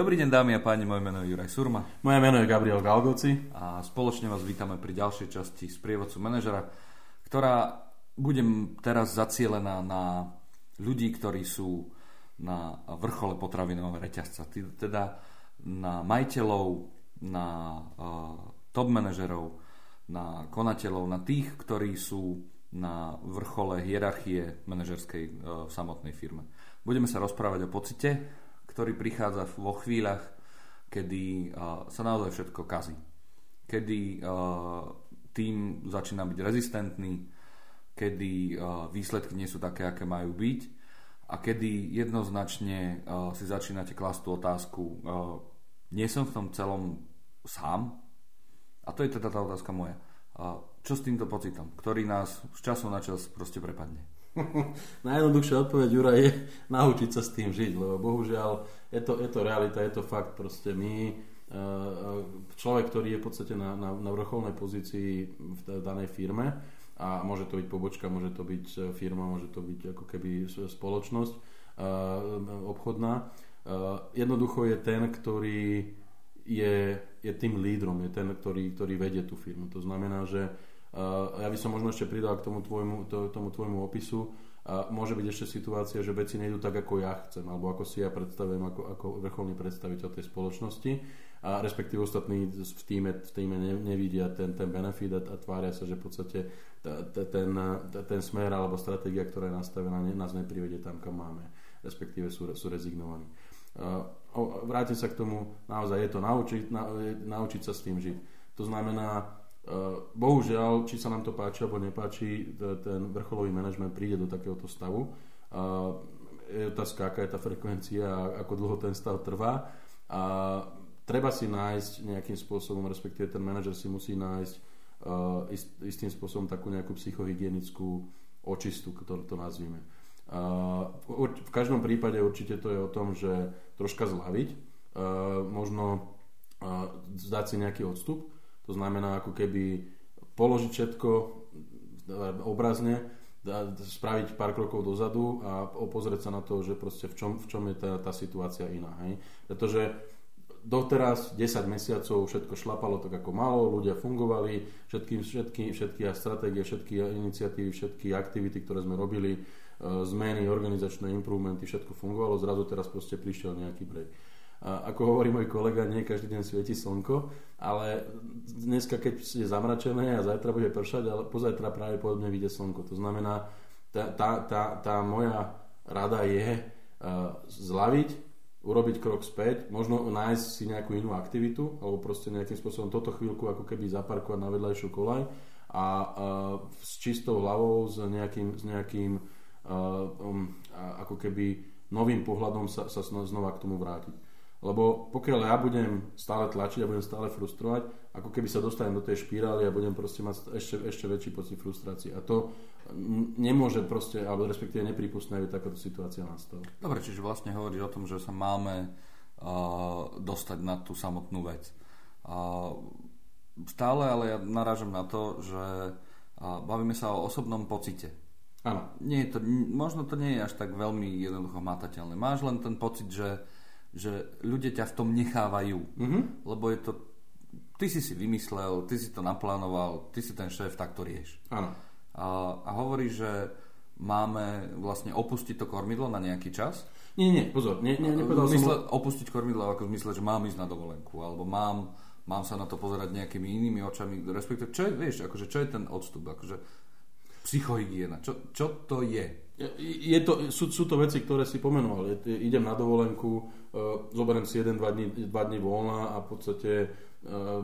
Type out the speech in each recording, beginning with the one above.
Dobrý deň dámy a páni, moje meno je Juraj Surma. Moje meno je Gabriel Galgoci. A spoločne vás vítame pri ďalšej časti z prievodcu manažera, ktorá bude teraz zacielená na ľudí, ktorí sú na vrchole potravinového reťazca. Teda na majiteľov, na uh, top manažerov, na konateľov, na tých, ktorí sú na vrchole hierarchie manažerskej uh, v samotnej firme. Budeme sa rozprávať o pocite, ktorý prichádza vo chvíľach, kedy sa naozaj všetko kazí. Kedy tým začína byť rezistentný, kedy výsledky nie sú také, aké majú byť a kedy jednoznačne si začínate klásť tú otázku, nie som v tom celom sám? A to je teda tá otázka moja. Čo s týmto pocitom, ktorý nás z času na čas proste prepadne? Najjednoduchšia odpoveď, Jura, je naučiť sa s tým žiť, lebo bohužiaľ je to, je to realita, je to fakt. Proste my, človek, ktorý je v podstate na, na, na vrcholnej pozícii v danej firme, a môže to byť pobočka, môže to byť e, firma, môže to byť ako keby spoločnosť obchodná. Jednoducho je ten, ktorý je, je tým lídrom, je ten, ktorý, ktorý vedie tú firmu. To znamená, že ja by som možno ešte pridal k tomu tvojmu, to, tomu tvojmu opisu, a môže byť ešte situácia, že veci nejdú tak, ako ja chcem, alebo ako si ja predstavujem ako, ako vrcholný predstaviteľ tej spoločnosti a respektíve ostatní v týme, v týme nevidia ten, ten benefit a, a tvária sa, že v podstate ten, ten smer alebo stratégia, ktorá je nastavená, nás neprivedie tam, kam máme, respektíve sú, sú rezignovaní. Vrátim sa k tomu, naozaj je to naučiť, na, naučiť sa s tým žiť. To znamená, bohužiaľ, či sa nám to páči alebo nepáči, ten vrcholový manažment príde do takéhoto stavu. Je otázka, aká je tá frekvencia a ako dlho ten stav trvá. A treba si nájsť nejakým spôsobom, respektíve ten manažer si musí nájsť ist, istým spôsobom takú nejakú psychohygienickú očistu, ktorú to nazvime. V každom prípade určite to je o tom, že troška zlaviť, uh, možno zdať si nejaký odstup, to znamená ako keby položiť všetko obrazne, spraviť pár krokov dozadu a opozrieť sa na to, že proste v čom, v čom je tá, tá situácia iná. Hej? Pretože doteraz 10 mesiacov všetko šlapalo tak ako malo, ľudia fungovali, všetky, všetky, všetky stratégie, všetky iniciatívy, všetky aktivity, ktoré sme robili, e, zmeny, organizačné improvementy, všetko fungovalo, zrazu teraz proste prišiel nejaký break. Ako hovorí môj kolega, nie každý deň svieti slnko, ale dneska, keď je zamračené a zajtra bude pršať, ale pozajtra práve podobne vyjde slnko. To znamená, tá, tá, tá, tá moja rada je uh, zlaviť, urobiť krok späť, možno nájsť si nejakú inú aktivitu, alebo proste nejakým spôsobom toto chvíľku ako keby zaparkovať na vedľajšiu kolaj a, a s čistou hlavou, s nejakým, s nejakým a, um, ako keby novým pohľadom sa, sa znova k tomu vrátiť. Lebo pokiaľ ja budem stále tlačiť a budem stále frustrovať, ako keby sa dostanem do tej špirály a budem proste mať ešte, ešte väčší pocit frustrácie. A to nemôže proste, alebo respektíve nepripustné, aby takáto situácia nastala. Dobre, čiže vlastne hovoríš o tom, že sa máme uh, dostať na tú samotnú vec. Uh, stále ale ja narážam na to, že uh, bavíme sa o osobnom pocite. Áno. Nie je to, možno to nie je až tak veľmi jednoducho matateľné. Máš len ten pocit, že že ľudia ťa v tom nechávajú. Mm-hmm. Lebo je to... Ty si si vymyslel, ty si to naplánoval, ty si ten šéf, tak to rieš. Áno. A, a hovorí, že máme vlastne opustiť to kormidlo na nejaký čas. Nie, nie, pozor. Nie, nie, zmysle, som... Opustiť kormidlo ako v zmysle, že mám ísť na dovolenku, alebo mám, mám sa na to pozerať nejakými inými očami, respektíve, čo je, vieš, akože, čo je ten odstup, akože psychohygiena, čo, čo to je? Je to, sú, sú to veci, ktoré si pomenoval. Idem na dovolenku, uh, zoberiem si jeden, dva dní, dva dní voľna a v podstate uh,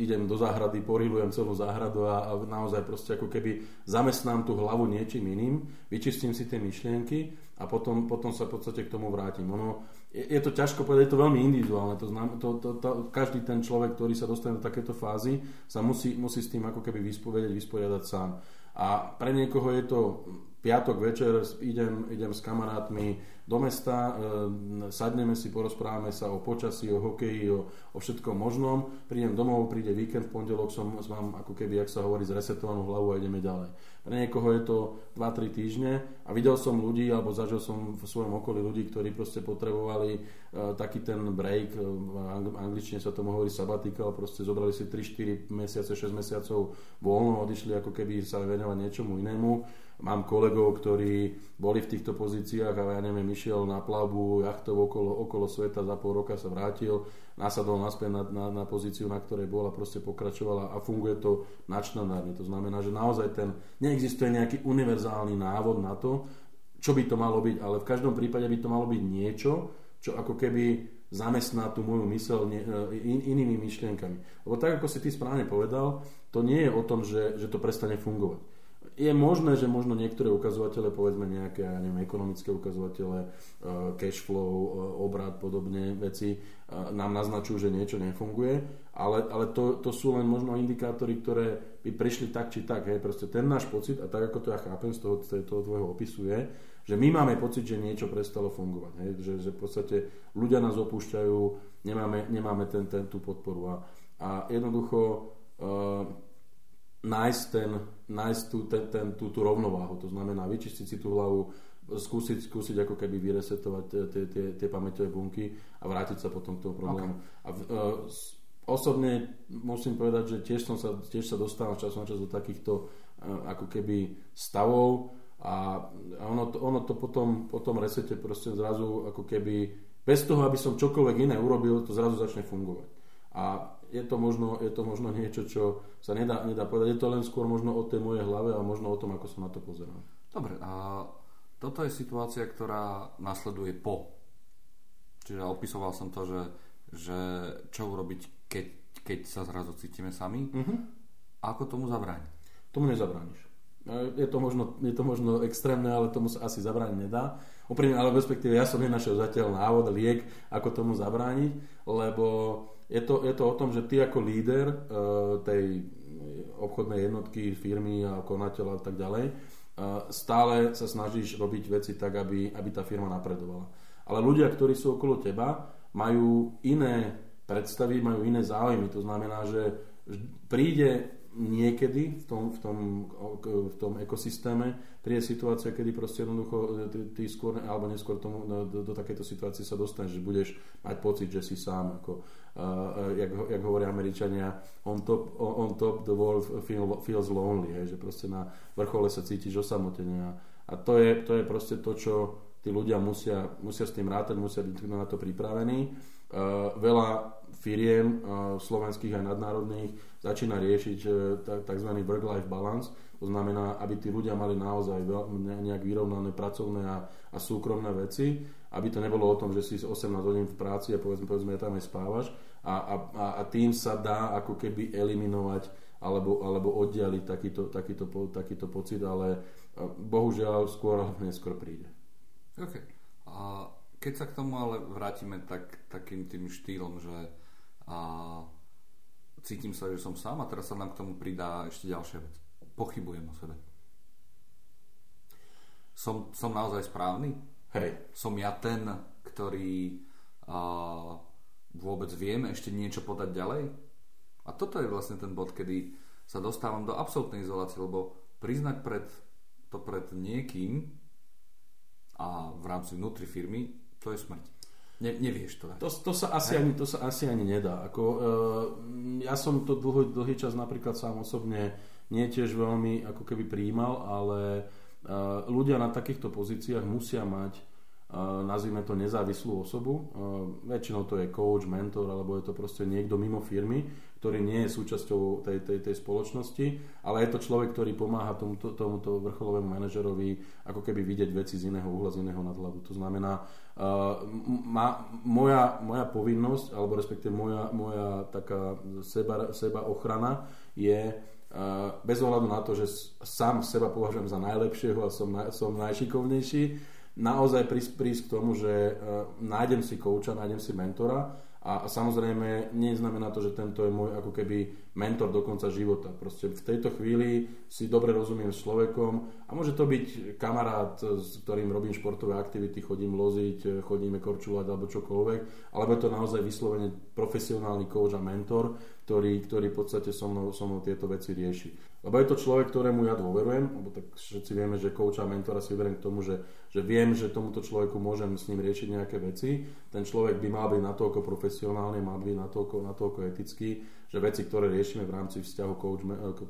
idem do záhrady, porilujem celú záhradu a, a naozaj proste ako keby zamestnám tú hlavu niečím iným, vyčistím si tie myšlienky a potom, potom sa v podstate k tomu vrátim. Ono, je, je to ťažko povedať, je to veľmi individuálne. To znam, to, to, to, každý ten človek, ktorý sa dostane do takéto fázy, sa musí, musí s tým ako keby vyspovedať, vysporiadať sám. A pre niekoho je to piatok večer idem, idem s kamarátmi do mesta, e, sadneme si, porozprávame sa o počasí, o hokeji, o, o všetkom možnom, prídem domov, príde víkend, v pondelok som mám ako keby, ak sa hovorí, zresetovanú hlavu a ideme ďalej. Pre niekoho je to 2-3 týždne a videl som ľudí, alebo zažil som v svojom okolí ľudí, ktorí proste potrebovali uh, taký ten break, v angličtine sa tomu hovorí sabbatical, proste zobrali si 3-4 mesiace, 6 mesiacov voľno, odišli ako keby sa venovať niečomu inému. Mám kolegov, ktorí boli v týchto pozíciách, ale ja neviem, išiel na plavbu jachtov okolo, okolo sveta, za pol roka sa vrátil, nasadol naspäť na, na, na pozíciu, na ktorej bola, proste pokračovala a funguje to nadštandardne. To znamená, že naozaj ten, neexistuje nejaký univerzálny návod na to, čo by to malo byť, ale v každom prípade by to malo byť niečo, čo ako keby zamestná tú moju mysel e, in, inými myšlienkami. Lebo tak, ako si ty správne povedal, to nie je o tom, že, že to prestane fungovať je možné, že možno niektoré ukazovatele, povedzme nejaké, ja neviem, ekonomické ukazovatele, e, cash flow, e, obrad, podobne veci, e, nám naznačujú, že niečo nefunguje, ale, ale to, to sú len možno indikátory, ktoré by prišli tak či tak. Hej. Proste ten náš pocit, a tak ako to ja chápem z toho, z toho tvojho opisu, je, že my máme pocit, že niečo prestalo fungovať. Hej. Že, že v podstate ľudia nás opúšťajú, nemáme, nemáme ten, ten, tú podporu. A, a jednoducho uh, nájsť, ten, nájsť tú, ten, ten, tú, tú rovnováhu. To znamená vyčistiť si tú hlavu, skúsiť, skúsiť ako keby vyresetovať tie, tie, tie pamäťové bunky a vrátiť sa potom k tomu problému. Okay. A uh, osobne musím povedať, že tiež, som sa, tiež sa dostávam čas na čas do takýchto uh, ako keby stavov a ono to, ono to potom, potom resete proste zrazu ako keby bez toho, aby som čokoľvek iné urobil, to zrazu začne fungovať. A je to možno, je to možno niečo, čo sa nedá, nedá povedať. Je to len skôr možno o tej mojej hlave a možno o tom, ako sa na to pozerám. Dobre, a toto je situácia, ktorá nasleduje po. Čiže opisoval som to, že, že čo urobiť, keď, keď sa zrazu cítime sami. Uh-huh. Ako tomu zabrániť? Tomu nezabrániš. Je to, možno, je to možno extrémne, ale tomu sa asi zabrániť nedá. Úprimne, ale respektíve ja som nenašiel zatiaľ návod, liek, ako tomu zabrániť, lebo je to, je to o tom, že ty ako líder uh, tej obchodnej jednotky, firmy a konateľa a tak ďalej, uh, stále sa snažíš robiť veci tak, aby, aby tá firma napredovala. Ale ľudia, ktorí sú okolo teba, majú iné predstavy, majú iné záujmy. To znamená, že príde niekedy v tom, v tom, v tom ekosystéme príde situácia, kedy proste jednoducho e, ty, ty skôr alebo neskôr tomu, do, do, takéto situácie sa dostaneš, že budeš mať pocit, že si sám. Ako, uh, jak, jak hovoria Američania, on top, on top the world feel, feels lonely, hej, že proste na vrchole sa cítiš osamotene. A, a to, je, to je proste to, čo tí ľudia musia, musia s tým rátať, musia byť na to pripravení. Uh, veľa firiem uh, slovenských aj nadnárodných začína riešiť tzv. work-life balance, to znamená, aby tí ľudia mali naozaj nejak vyrovnané pracovné a, súkromné veci, aby to nebolo o tom, že si 18 hodín v práci a povedzme, povedzme tam aj spávaš a, a, a tým sa dá ako keby eliminovať alebo, alebo oddialiť takýto, takýto, takýto pocit, ale bohužiaľ skôr alebo neskôr príde. OK. A keď sa k tomu ale vrátime tak, takým tým štýlom, že a, cítim sa, že som sám a teraz sa nám k tomu pridá ešte ďalšia vec pochybujem o sebe. Som, som naozaj správny? Hej. Som ja ten, ktorý a, vôbec viem ešte niečo podať ďalej? A toto je vlastne ten bod, kedy sa dostávam do absolútnej izolácie, lebo priznať pred, to pred niekým a v rámci vnútri firmy, to je smrť. Ne, nevieš to. To, to, sa asi ani, to sa asi ani nedá. Ako, uh, ja som to dlhý, dlhý čas napríklad sám osobne nie tiež veľmi ako keby príjmal, ale uh, ľudia na takýchto pozíciách musia mať nazvime to nezávislú osobu. Väčšinou to je coach, mentor, alebo je to proste niekto mimo firmy, ktorý nie je súčasťou tej, tej, tej spoločnosti, ale je to človek, ktorý pomáha tomuto, tomuto vrcholovému manažerovi ako keby vidieť veci z iného uhla, z iného nadhľadu. To znamená, uh, moja, moja povinnosť, alebo respektíve moja, moja taká seba, seba ochrana je bez ohľadu na to, že sám seba považujem za najlepšieho a som, som najšikovnejší, naozaj prísť, prísť k tomu, že nájdem si kouča, nájdem si mentora a, a samozrejme neznamená to, že tento je môj ako keby mentor do konca života. Proste v tejto chvíli si dobre rozumiem s človekom a môže to byť kamarát, s ktorým robím športové aktivity, chodím loziť, chodíme korčulovať alebo čokoľvek, alebo je to naozaj vyslovene profesionálny coach a mentor, ktorý, ktorý v podstate so mnou, so mnou tieto veci rieši. Lebo je to človek, ktorému ja dôverujem, lebo tak všetci vieme, že coacha a mentora si vyberiem k tomu, že, že viem, že tomuto človeku môžem s ním riešiť nejaké veci. Ten človek by mal byť natoľko profesionálny, mal byť natoľko, natoľko etický, že veci, ktoré riešime v rámci vzťahu coach,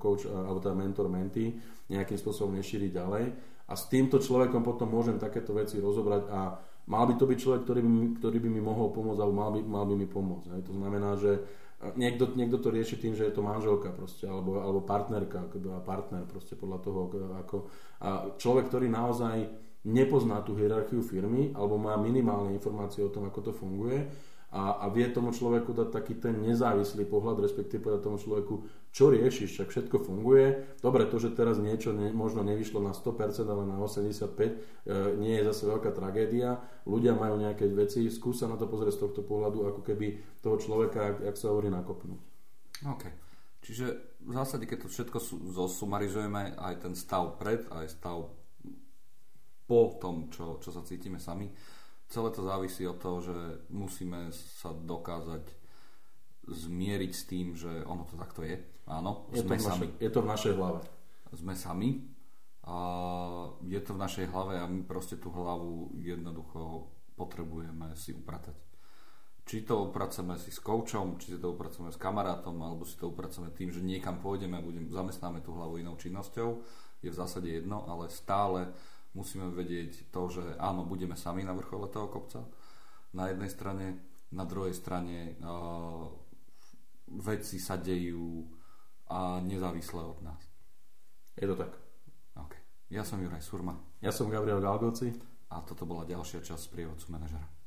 coach alebo teda mentor mentee nejakým spôsobom nešíriť ďalej. A s týmto človekom potom môžem takéto veci rozobrať a mal by to byť človek, ktorý by, ktorý by mi mohol pomôcť alebo mal by, mal by mi pomôcť. To znamená, že Niekto, niekto to rieši tým, že je to manželka proste, alebo, alebo partnerka, partner proste podľa toho, ako... A človek, ktorý naozaj nepozná tú hierarchiu firmy, alebo má minimálne informácie o tom, ako to funguje, a, a vie tomu človeku dať taký ten nezávislý pohľad, respektíve povedať tomu človeku, čo riešiš, však všetko funguje. Dobre, to, že teraz niečo ne, možno nevyšlo na 100%, ale na 85%, e, nie je zase veľká tragédia. Ľudia majú nejaké veci, skúsa na to pozrieť z tohto pohľadu, ako keby toho človeka, ak, ak sa hovorí, nakopnúť. OK. Čiže v zásade, keď to všetko zosumarizujeme, aj ten stav pred, aj stav po tom, čo, čo sa cítime sami, celé to závisí od toho, že musíme sa dokázať zmieriť s tým, že ono to takto je. Áno, je sme to sami. Naše, je to v našej hlave. Sme sami. A je to v našej hlave a my proste tú hlavu jednoducho potrebujeme si upratať. Či to upracujeme si s koučom, či si to upracujeme s kamarátom, alebo si to upracujeme tým, že niekam pôjdeme a budem, zamestnáme tú hlavu inou činnosťou, je v zásade jedno, ale stále musíme vedieť to, že áno, budeme sami na vrchole toho kopca na jednej strane, na druhej strane uh, veci sa dejú a nezávisle od nás. Je to tak. Okay. Ja som Juraj Surma. Ja som Gabriel Galgoci. A toto bola ďalšia časť prievodcu manažera.